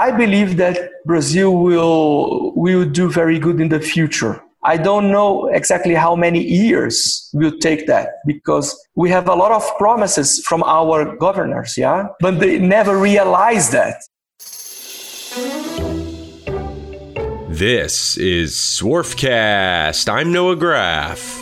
I believe that Brazil will will do very good in the future. I don't know exactly how many years will take that because we have a lot of promises from our governors, yeah, but they never realize that. This is Swarfcast. I'm Noah Graff.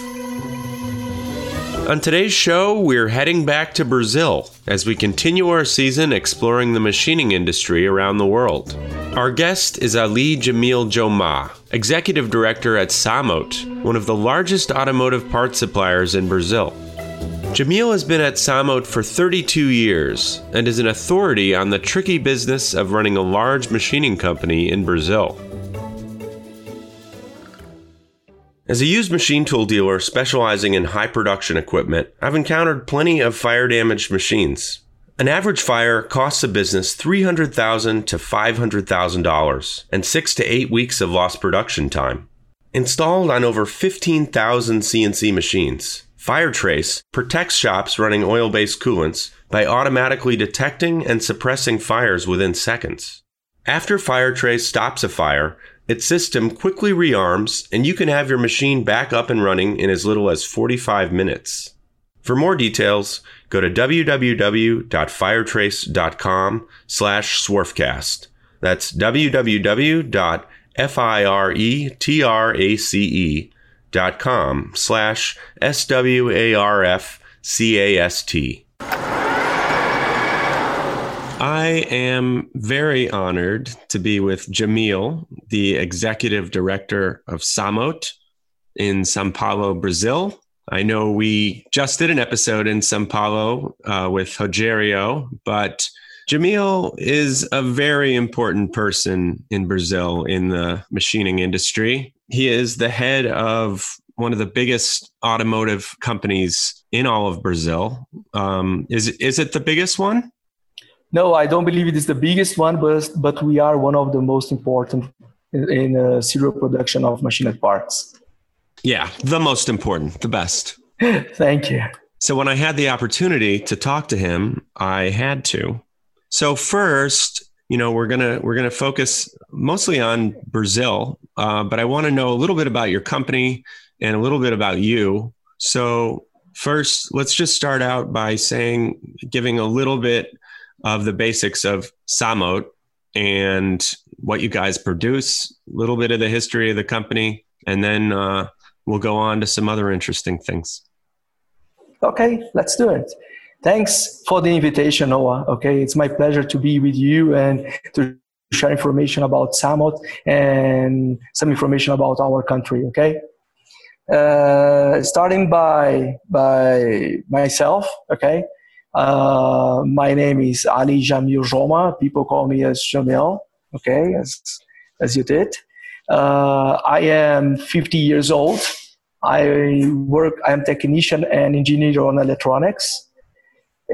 On today's show, we're heading back to Brazil as we continue our season exploring the machining industry around the world. Our guest is Ali Jamil Jomah, Executive Director at Samot, one of the largest automotive parts suppliers in Brazil. Jamil has been at Samot for 32 years and is an authority on the tricky business of running a large machining company in Brazil. As a used machine tool dealer specializing in high production equipment, I've encountered plenty of fire damaged machines. An average fire costs a business $300,000 to $500,000 and 6 to 8 weeks of lost production time. Installed on over 15,000 CNC machines, FireTrace protects shops running oil based coolants by automatically detecting and suppressing fires within seconds. After FireTrace stops a fire, its system quickly rearms, and you can have your machine back up and running in as little as 45 minutes. For more details, go to www.firetrace.com slash swarfcast. That's www.firetrace.com slash S-W-A-R-F-C-A-S-T. I am very honored to be with Jamil, the executive director of Samot in Sao Paulo, Brazil. I know we just did an episode in Sao Paulo uh, with Rogerio, but Jamil is a very important person in Brazil in the machining industry. He is the head of one of the biggest automotive companies in all of Brazil. Um, is is it the biggest one? No, I don't believe it is the biggest one, but but we are one of the most important in, in uh, serial production of machined parts. Yeah, the most important, the best. Thank you. So when I had the opportunity to talk to him, I had to. So first, you know, we're gonna we're gonna focus mostly on Brazil, uh, but I want to know a little bit about your company and a little bit about you. So first, let's just start out by saying, giving a little bit of the basics of Samot and what you guys produce, a little bit of the history of the company, and then uh, we'll go on to some other interesting things. Okay, let's do it. Thanks for the invitation, Noah. Okay, it's my pleasure to be with you and to share information about Samot and some information about our country. Okay, uh, starting by by myself. Okay, uh, my name is Ali Jamil Joma. People call me as Jamil, okay, as, as you did. Uh, I am 50 years old. I work, I'm technician and engineer on electronics.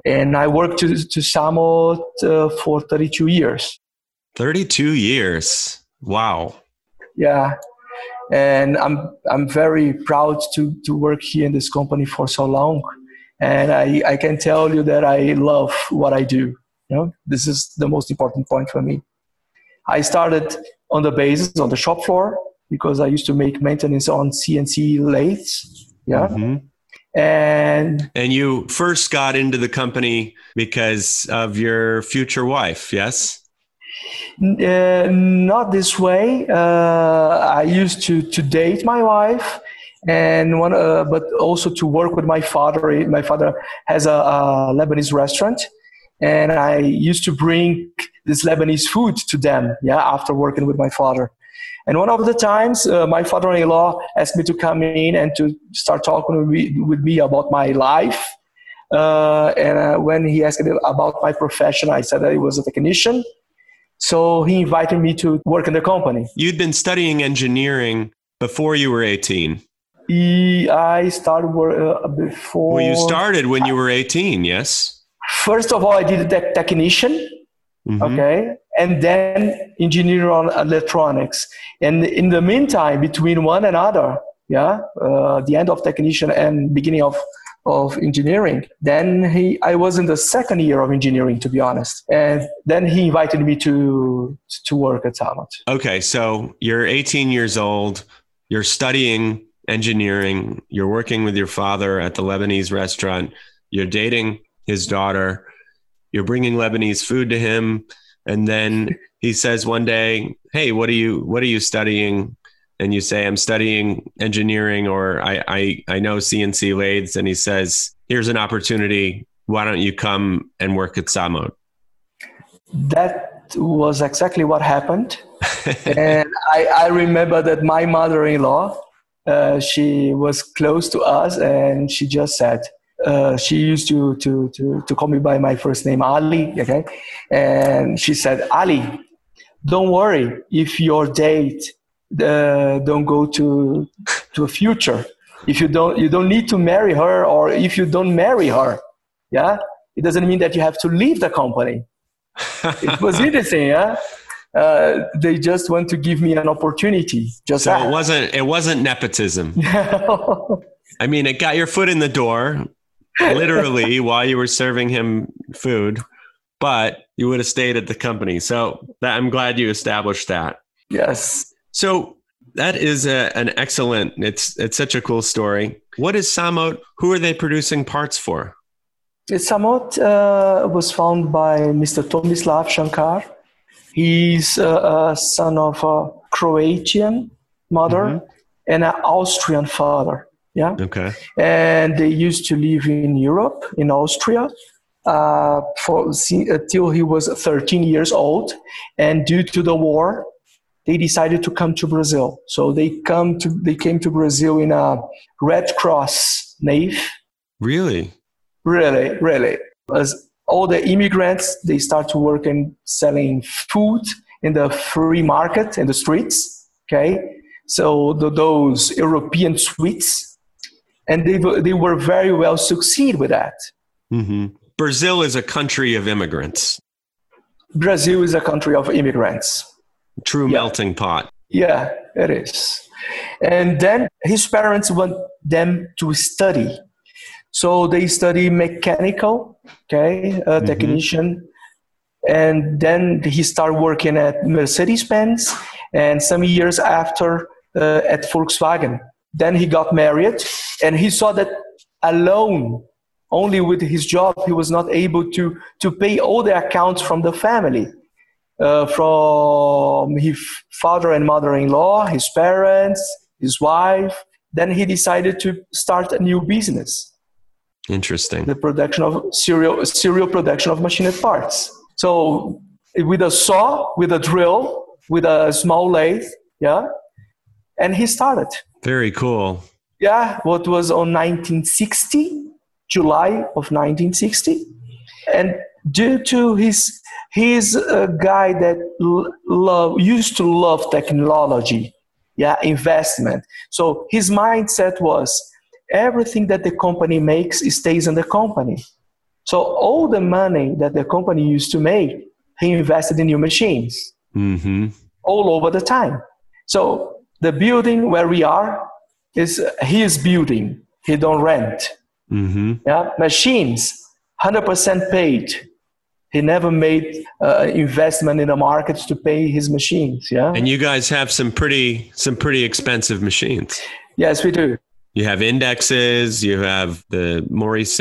And I worked to, to Samot uh, for 32 years. 32 years. Wow. Yeah. And I'm, I'm very proud to, to work here in this company for so long and I, I can tell you that I love what I do. You know, this is the most important point for me. I started on the basis on the shop floor because I used to make maintenance on CNC lathes. Yeah. Mm-hmm. And and you first got into the company because of your future wife, yes? Uh, not this way. Uh, I used to to date my wife, and one, uh, but also to work with my father. My father has a, a, Lebanese restaurant, and I used to bring this Lebanese food to them. Yeah, after working with my father. And one of the times, uh, my father-in-law asked me to come in and to start talking with me, with me about my life. Uh, and uh, when he asked about my profession, I said that I was a technician. So he invited me to work in the company. You'd been studying engineering before you were 18. I started work uh, before. Well, you started when you were 18, yes? First of all, I did a technician, mm-hmm. okay, and then engineer on electronics. And in the meantime, between one another, yeah, uh, the end of technician and beginning of of engineering. Then he, I was in the second year of engineering, to be honest. And then he invited me to to work at Samot. Okay, so you're 18 years old. You're studying engineering. You're working with your father at the Lebanese restaurant. You're dating his daughter. You're bringing Lebanese food to him, and then he says one day, "Hey, what are you what are you studying?" and you say, I'm studying engineering or I, I, I know CNC lathes, and he says, Here's an opportunity. Why don't you come and work at Samot? That was exactly what happened. and I, I remember that my mother in law, uh, she was close to us and she just said, uh, she used to, to, to, to call me by my first name, Ali. Okay. And she said, Ali, don't worry if your date uh, don't go to to a future if you don't you don't need to marry her or if you don't marry her yeah it doesn't mean that you have to leave the company it was interesting yeah uh, they just want to give me an opportunity just so it wasn't it wasn't nepotism i mean it got your foot in the door literally while you were serving him food but you would have stayed at the company so that, i'm glad you established that yes so that is a, an excellent. It's it's such a cool story. What is Samot? Who are they producing parts for? Samot uh, was found by Mr. Tomislav Shankar. He's a, a son of a Croatian mother mm-hmm. and an Austrian father. Yeah. Okay. And they used to live in Europe, in Austria, uh, for until he was 13 years old. And due to the war, they decided to come to Brazil. So they come to they came to Brazil in a Red Cross nave. Really? Really, really. As all the immigrants, they start to work in selling food in the free market in the streets. Okay, so the, those European sweets, and they they were very well succeed with that. Mm-hmm. Brazil is a country of immigrants. Brazil is a country of immigrants. True yeah. melting pot. Yeah, it is. And then his parents want them to study. So they study mechanical, okay, uh, mm-hmm. technician. And then he started working at Mercedes-Benz and some years after uh, at Volkswagen. Then he got married and he saw that alone, only with his job, he was not able to, to pay all the accounts from the family uh, from his father and mother-in-law, his parents, his wife. Then he decided to start a new business. Interesting. The production of serial serial production of machined parts. So with a saw, with a drill, with a small lathe, yeah, and he started. Very cool. Yeah, what was on 1960, July of 1960, and due to his he's a uh, guy that love used to love technology yeah investment so his mindset was everything that the company makes stays in the company. So all the money that the company used to make he invested in new machines. Mm-hmm. all over the time. So the building where we are is his building. He don't rent. Mm-hmm. yeah machines 100% paid. He never made uh, investment in the market to pay his machines yeah? And you guys have some pretty some pretty expensive machines. Yes we do you have indexes you have the Maurice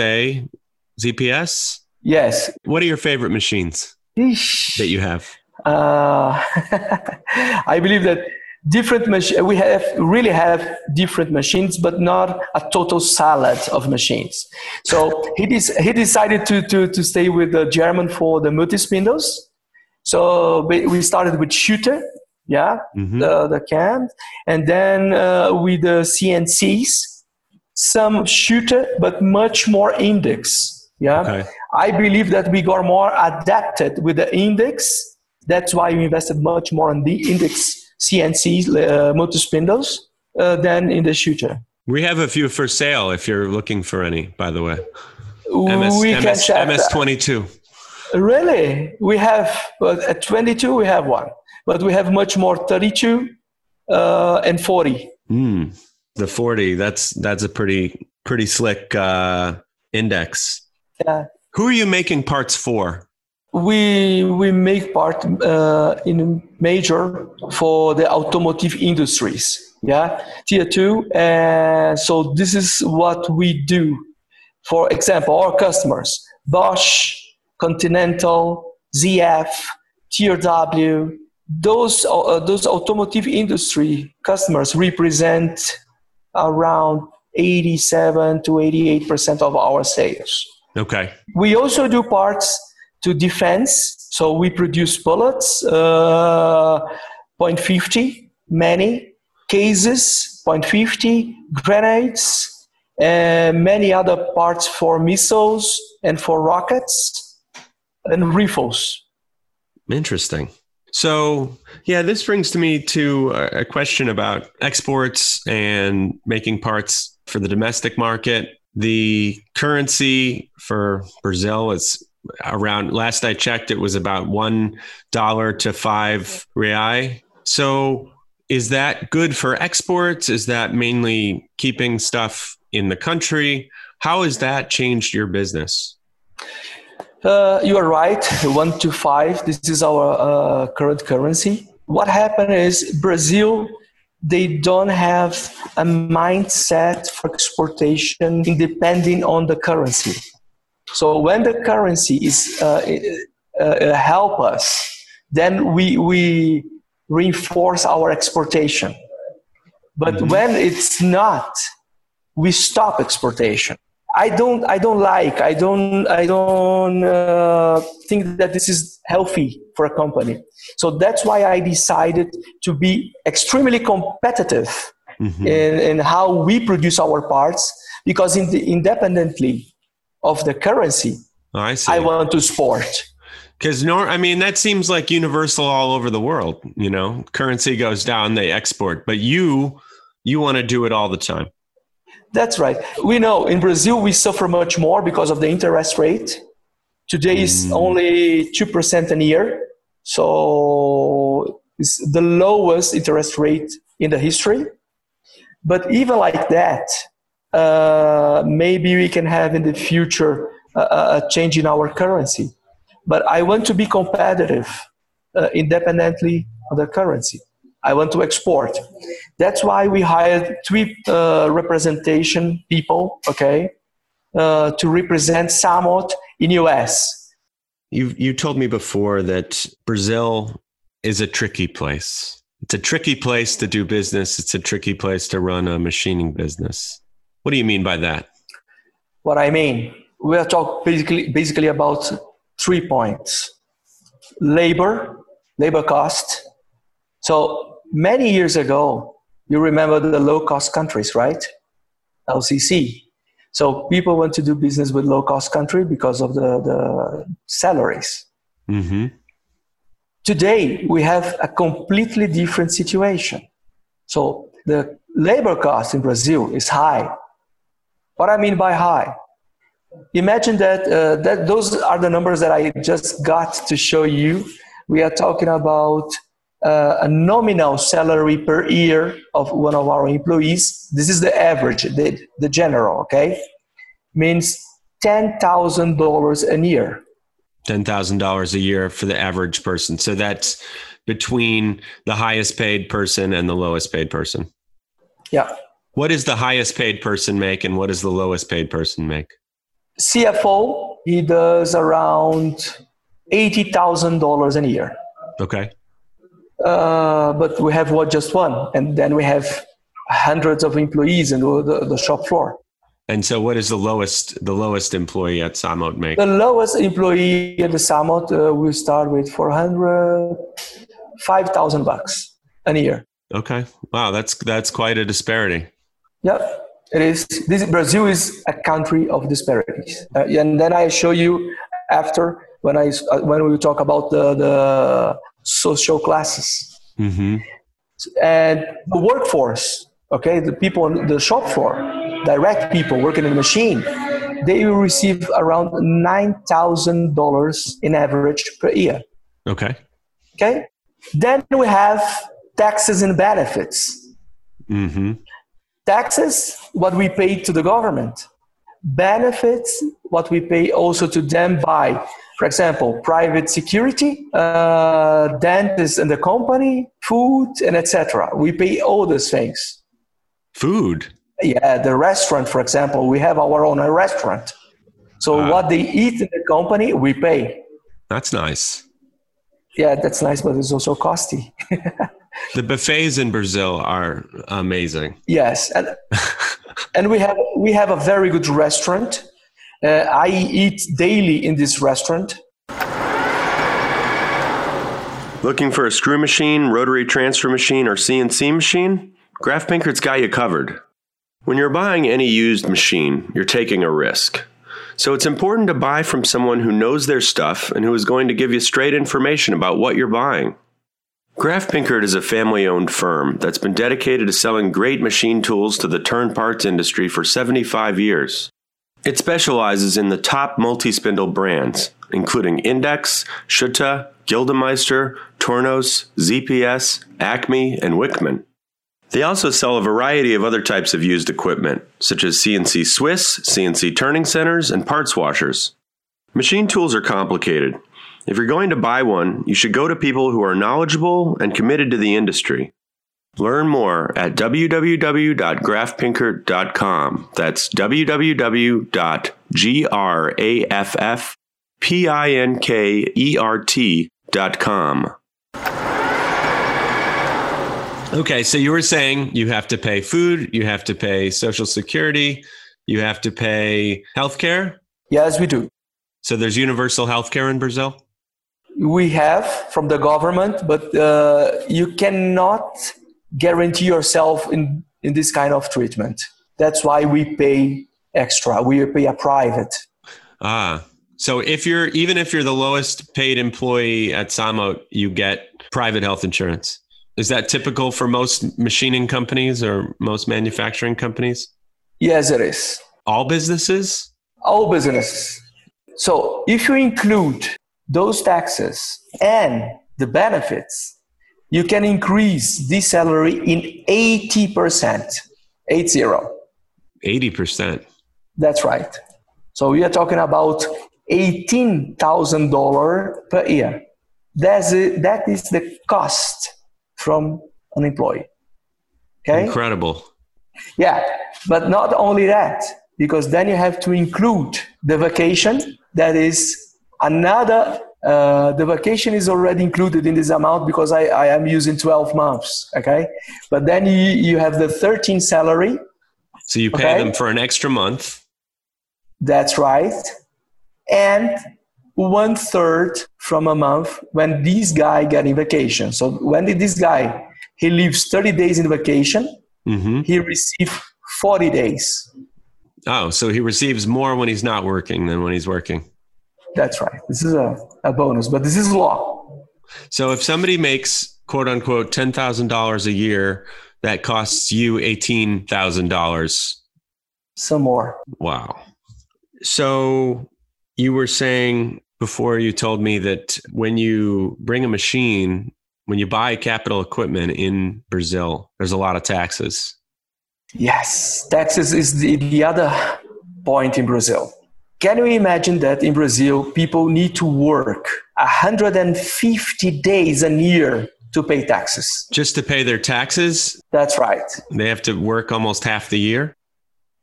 zps yes. What are your favorite machines Eesh. that you have? Uh, i believe that different mach- we have really have different machines but not a total salad of machines. So he, des- he decided to, to, to stay with the german for the multi-spindles so we started with Schutte yeah mm-hmm. the, the can and then uh, with the cncs some Schutte, but much more index yeah okay. i believe that we got more adapted with the index that's why we invested much more on the index CNCs, uh, motor spindles uh, than in the Schutte. We have a few for sale if you're looking for any, by the way. MS, we MS, can MS22. Really? We have, at 22, we have one, but we have much more 32 uh, and 40. Mm, the 40, that's, that's a pretty pretty slick uh, index. Yeah. Who are you making parts for? We we make part uh, in major for the automotive industries. Yeah, tier two, and so this is what we do. For example, our customers: Bosch, Continental, ZF, TRW. Those uh, those automotive industry customers represent around 87 to 88 percent of our sales. Okay. We also do parts to defense. So we produce bullets, uh, .50, many cases, .50, grenades, and many other parts for missiles and for rockets and rifles. Interesting. So, yeah, this brings to me to a question about exports and making parts for the domestic market. The currency for Brazil is around, last I checked, it was about $1 to 5 real. So, is that good for exports? Is that mainly keeping stuff in the country? How has that changed your business? Uh, you are right, one to five. This is our uh, current currency. What happened is Brazil, they don't have a mindset for exportation depending on the currency. So when the currency is uh, uh, uh, help us, then we we reinforce our exportation. But mm-hmm. when it's not, we stop exportation. I don't I don't like I don't I don't uh, think that this is healthy for a company. So that's why I decided to be extremely competitive mm-hmm. in, in how we produce our parts because in the, independently of the currency, oh, I, I want to sport. Because nor, I mean, that seems like universal all over the world. You know, currency goes down, they export, but you, you want to do it all the time. That's right. We know in Brazil we suffer much more because of the interest rate. Today is mm. only two percent a year, so it's the lowest interest rate in the history. But even like that, uh, maybe we can have in the future a, a, change in our currency. But I want to be competitive uh, independently of the currency. I want to export. That's why we hired three uh, representation people, okay, uh, to represent Samot in US. You you told me before that Brazil is a tricky place. It's a tricky place to do business. It's a tricky place to run a machining business. What do you mean by that? What I mean, we are talking basically basically about three points: labor, labor cost. So many years ago, you remember the low cost countries, right? LCC. So people want to do business with low cost country because of the, the salaries. Mm-hmm. Today, we have a completely different situation. So the labor cost in Brazil is high. What I mean by high? Imagine that, uh, that those are the numbers that I just got to show you. We are talking about uh, a nominal salary per year of one of our employees. This is the average, the, the general, okay? Means $10,000 a year. $10,000 a year for the average person. So that's between the highest paid person and the lowest paid person. Yeah. What does the highest paid person make and what does the lowest paid person make? CFO, he does around $80,000 a year. Okay. Uh, but we have what just one, and then we have hundreds of employees in the, the shop floor. And so, what is the lowest the lowest employee at Samot make? The lowest employee at the Samot uh, will start with 400, 5,000 bucks a year. Okay, wow, that's that's quite a disparity. Yep. It is. This Brazil is a country of disparities, uh, and then I show you after when I uh, when we talk about the the social classes. Mm-hmm. And the workforce, okay, the people on the shop floor, direct people working in the machine, they will receive around $9,000 in average per year. Okay. Okay. Then we have taxes and benefits. Mm-hmm. taxes, what we pay to the government, benefits, what we pay also to them by, for example, private security, uh, dentists in the company, food, and etc. We pay all those things. Food. Yeah, the restaurant, for example, we have our own restaurant. So Ah. what they eat in the company, we pay. That's nice. Yeah, that's nice, but it's also costly. The buffets in Brazil are amazing. yes, and and we have we have a very good restaurant. Uh, I eat daily in this restaurant. Looking for a screw machine, rotary transfer machine, or CNC machine? Graff-Pinkert's got you covered. When you're buying any used machine, you're taking a risk. So it's important to buy from someone who knows their stuff and who is going to give you straight information about what you're buying. Graff-Pinkert is a family owned firm that's been dedicated to selling great machine tools to the turn parts industry for 75 years. It specializes in the top multi spindle brands, including Index, Schutte, Gildemeister, Tornos, ZPS, Acme, and Wickman. They also sell a variety of other types of used equipment, such as CNC Swiss, CNC turning centers, and parts washers. Machine tools are complicated. If you're going to buy one, you should go to people who are knowledgeable and committed to the industry. Learn more at www.graffpinkert.com. That's www.graffpinkert.com. Okay, so you were saying you have to pay food, you have to pay social security, you have to pay healthcare. Yes, we do. So there's universal healthcare in Brazil? We have from the government, but uh, you cannot guarantee yourself in, in this kind of treatment. That's why we pay extra. We pay a private. Ah. So if you're even if you're the lowest paid employee at Samo, you get private health insurance. Is that typical for most machining companies or most manufacturing companies? Yes, it is. All businesses? All businesses. So if you include those taxes and the benefits, you can increase this salary in 80%. Eight zero. 80%. That's right. So we are talking about $18,000 per year. That's a, that is the cost from an employee. Okay? Incredible. Yeah, but not only that, because then you have to include the vacation. That is another. Uh, the vacation is already included in this amount because I, I am using 12 months. Okay, but then you, you have the 13 salary. So you pay Okay. them for an extra month. That's right, and one third from a month when this guy got getting vacation. So when did this guy he leaves 30 days in vacation, hmm he receives 40 days. Oh, so he receives more when he's not working than when he's working. That's right. This is a, a bonus, but this is law. So if somebody makes quote unquote $10,000 a year, that costs you $18,000. Some more. Wow. So you were saying before you told me that when you bring a machine, when you buy capital equipment in Brazil, there's a lot of taxes. Yes, taxes is the, the other point in Brazil. Can you imagine that in Brazil, people need to work 150 days a year to pay taxes? Just to pay their taxes, That's right. they have to work almost half the year.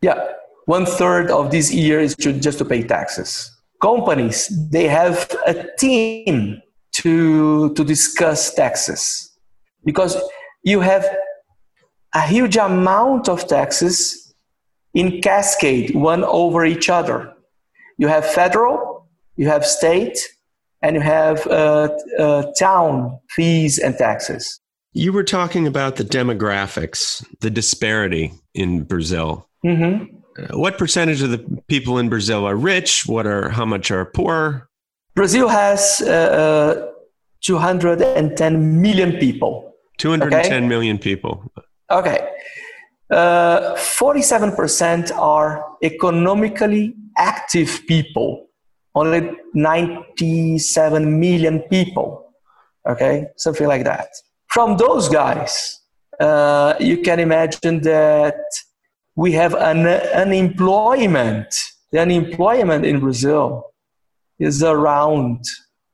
Yeah, one third of this year is to, just to pay taxes. Companies, they have a team to, to discuss taxes because you have a huge amount of taxes in cascade, one over each other. You have federal, you have state, and you have uh, uh, town fees and taxes. You were talking about the demographics, the disparity in Brazil. hmm Uh, What percentage of the people in Brazil are rich? What are how much are poor? Brazil has uh, uh, 210 million people. Two hundred and ten million people. Okay. Uh, 47% are economically active people, only 97 million people. Okay, something like that. From those guys, uh, you can imagine that we have an unemployment. The unemployment in Brazil is around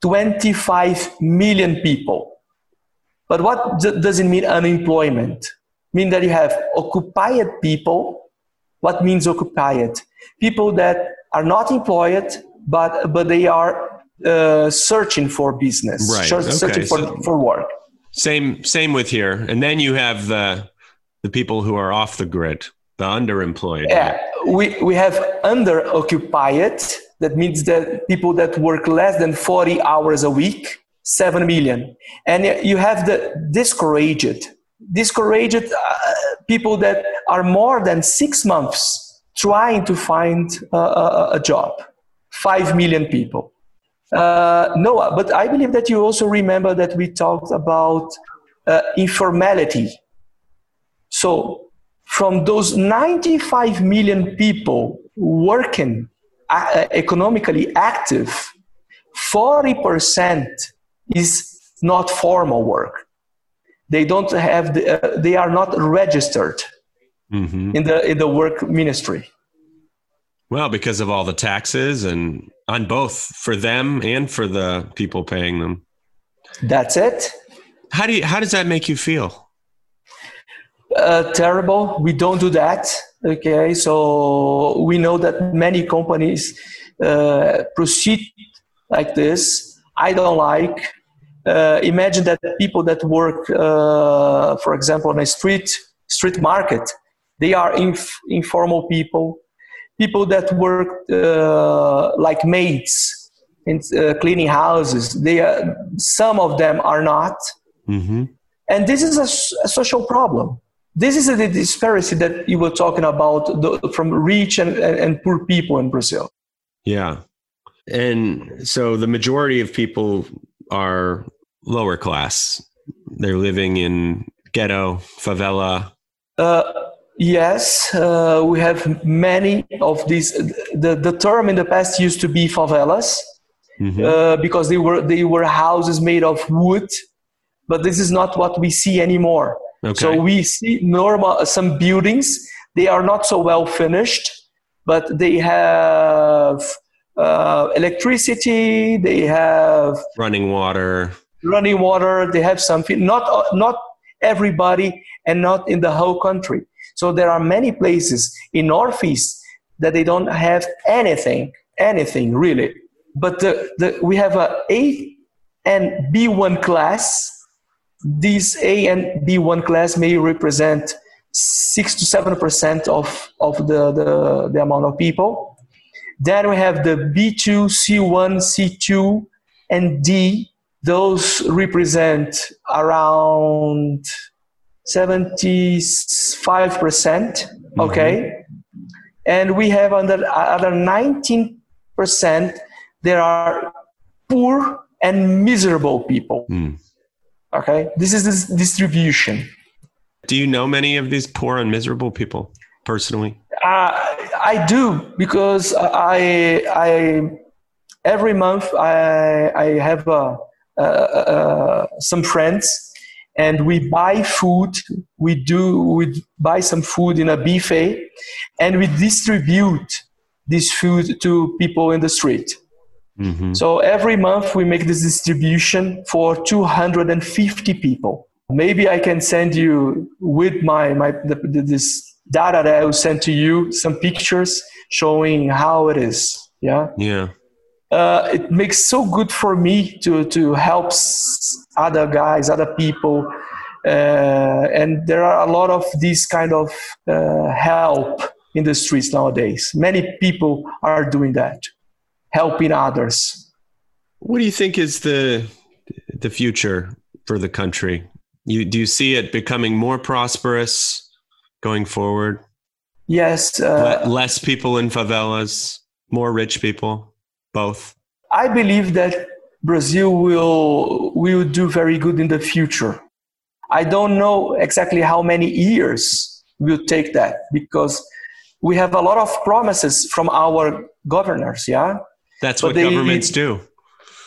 25 million people. But what does it mean unemployment? Mean that you have occupied people. What means occupied? People that are not employed, but but they are uh, searching for business, right. searching okay. for, so for work. Same same with here, and then you have the the people who are off the grid, the underemployed. Yeah, we we have underoccupied. That means that people that work less than forty hours a week, seven million, and you have the discouraged, discouraged uh, people that are more than six months trying to find a, a job. Five million people. Uh, no, but I believe that you also remember that we talked about uh, informality. So, from those 95 million people working uh, economically active, 40% is not formal work. They don't have the, uh, they are not registered mm-hmm. in the in the work ministry. Well, because of all the taxes and on both for them and for the people paying them. That's it. How do you, how does that make you feel? Uh, terrible. We don't do that. Okay, so we know that many companies uh, proceed like this. I don't like. Uh, imagine that people that work, uh, for example, on a street street market, they are inf- informal people. People that work uh, like maids in uh, cleaning houses, they are, some of them are not. Mm-hmm. And this is a, a, social problem. This is the disparity that you were talking about the, from rich and, and, and poor people in Brazil. Yeah. And so the majority of people are lower class. They're living in ghetto, favela. Uh, Yes, uh, we have many of these. The, the term in the past used to be favelas mm-hmm. uh, because they were they were houses made of wood, but this is not what we see anymore. Okay. So we see normal some buildings. They are not so well finished, but they have uh, electricity. They have running water. Running water. They have something. Not not everybody, and not in the whole country so there are many places in Northeast that they don't have anything, anything really. But the, the, we have a A and B1 class. This A and B1 class may represent six to seven percent of, of the, the, the amount of people. Then we have the B2, C1, C2, and D. Those represent around 75%. Okay. Mm-hmm. And we have under other 19%, there are poor and miserable people. Mm. Okay. This is this distribution. Do you know many of these poor and miserable people personally? Uh, I do because I, I every month I, I have uh, uh, uh some friends and we buy food we do we buy some food in a buffet and we distribute this food to people in the street. Mm-hmm. so every month we make this distribution for 250 people. Maybe i can send you with my my the, this data that i will send to you some pictures showing how it is yeah? Yeah uh, it makes so good for me to to help other guys, other people, uh, and there are a lot of these kind of uh, help in the streets nowadays. Many people are doing that, helping others. What do you think is the the future for the country? You do you see it becoming more prosperous going forward? Yes. Uh, less people in favelas, more rich people both? I believe that Brazil will will do very good in the future. I don't know exactly how many years will take that because we have a lot of promises from our governors. Yeah, that's but what they, governments do.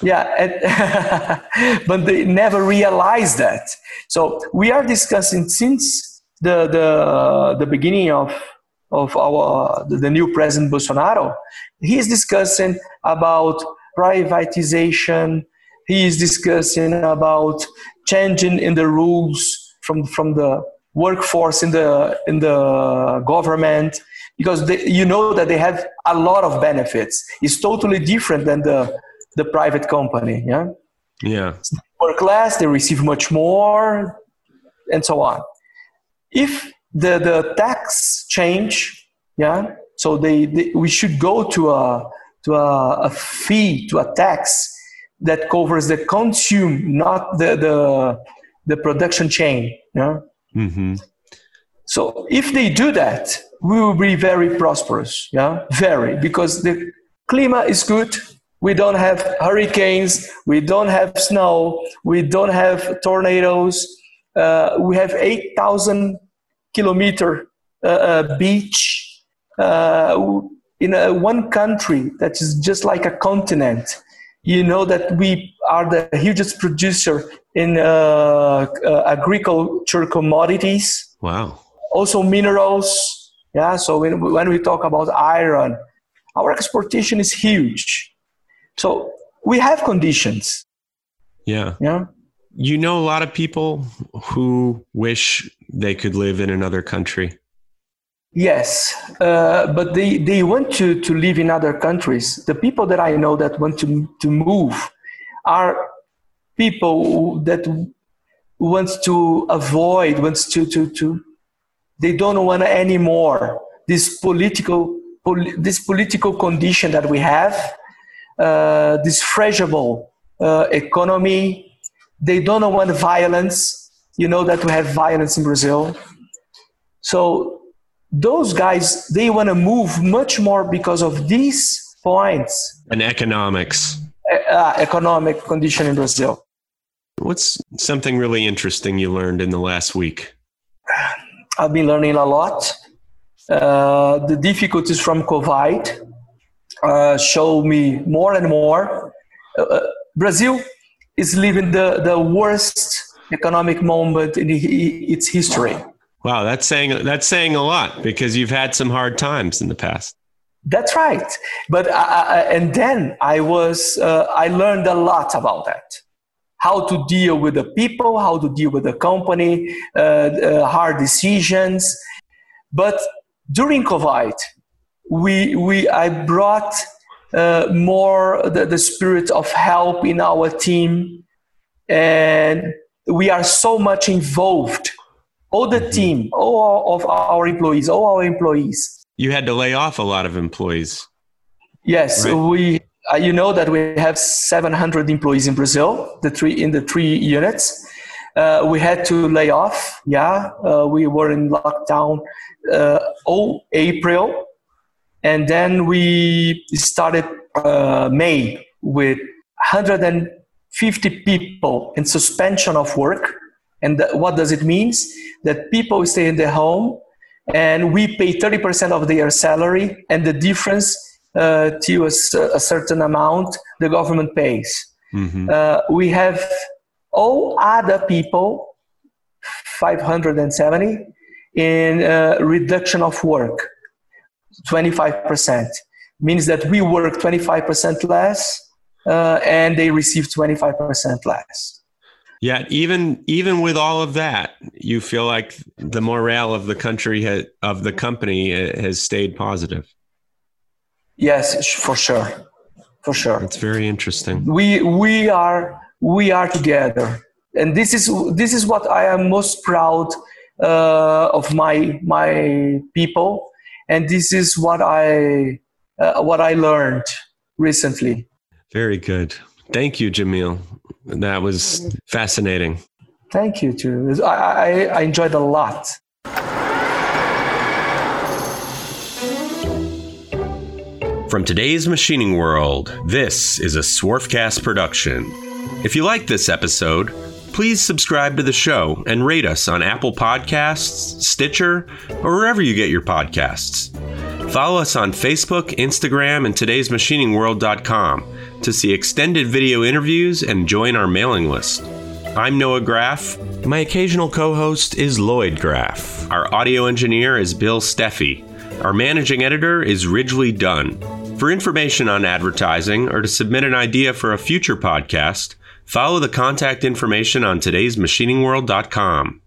Yeah, and, but they never realize that. So we are discussing since the the the beginning of of our the new president Bolsonaro, he is discussing about privatization. He is discussing about changing in the rules from from the workforce in the in the government because they, you know that they have a lot of benefits. It's totally different than the the private company. Yeah. Yeah. Work less, they receive much more, and so on. If the the tax change, yeah, so they, they we should go to a to a, a fee to a tax that covers the consume, not the the the production chain. Yeah. Mm-hmm. So if they do that, we will be very prosperous. Yeah, very because the climate is good. We don't have hurricanes. We don't have snow. We don't have tornadoes. Uh, we have eight thousand kilometer uh, uh, beach uh, in a, one country that is just like a continent. You know that we are the hugest producer in uh, uh, agriculture commodities. Wow. Also minerals. Yeah. So when, when we talk about iron, our exportation is huge. So we have conditions. Yeah. Yeah. You know a lot of people who wish they could live in another country. Yes, uh, but they, they want to, to live in other countries. The people that I know that want to, to move are people that wants to avoid, wants to, to, to they don't want anymore this political, pol- this political condition that we have, uh, this fragile uh, economy. They don't want violence. You know that we have violence in Brazil. So those guys they want to move much more because of these points. And economics. Uh, economic condition in brazil. What's something really interesting you learned in the last week? I've been learning a lot. Uh, the difficulties from covid uh, show me more and more. Uh, uh, brazil is living the, the worst economic moment in its history Wow, that's saying that's saying a lot because you've had some hard times in the past. That's right. But I, I, and then I was uh, I learned a lot about that. How to deal with the people, how to deal with the company, uh, uh, hard decisions. But during COVID, we we I brought uh, more the, the spirit of help in our team, and we are so much involved all the team, all of our employees, all our employees. You had to lay off a lot of employees. Yes, right. we. Uh, you know that we have 700 employees in Brazil, the three in the three units. Uh, we had to lay off. Yeah, uh, we were in lockdown uh, all April, and then we started uh, May with 150 people in suspension of work and th- what does it mean? That people stay in their home and we pay 30% of their salary and the difference uh, to a, a, certain amount the government pays. Mm-hmm. Uh, we have all other people, 570, in uh, reduction of work, 25%. Means that we work 25% less uh, and they receive 25% less. Yet, even even with all of that, you feel like the morale of the country ha- of the company uh, has stayed positive. Yes, for sure, for sure. It's very interesting. We we are we are together, and this is this is what I am most proud uh, of my my people, and this is what I uh, what I learned recently. Very good. Thank you, Jamil. That was fascinating. Thank you, too. I, I, I enjoyed a lot. From today's machining world, this is a Swarfcast production. If you like this episode, please subscribe to the show and rate us on Apple Podcasts, Stitcher, or wherever you get your podcasts. Follow us on Facebook, Instagram, and today'smachiningworld.com to see extended video interviews and join our mailing list. I'm Noah Graff. My occasional co host is Lloyd Graff. Our audio engineer is Bill Steffi. Our managing editor is Ridgely Dunn. For information on advertising or to submit an idea for a future podcast, follow the contact information on today'smachiningworld.com.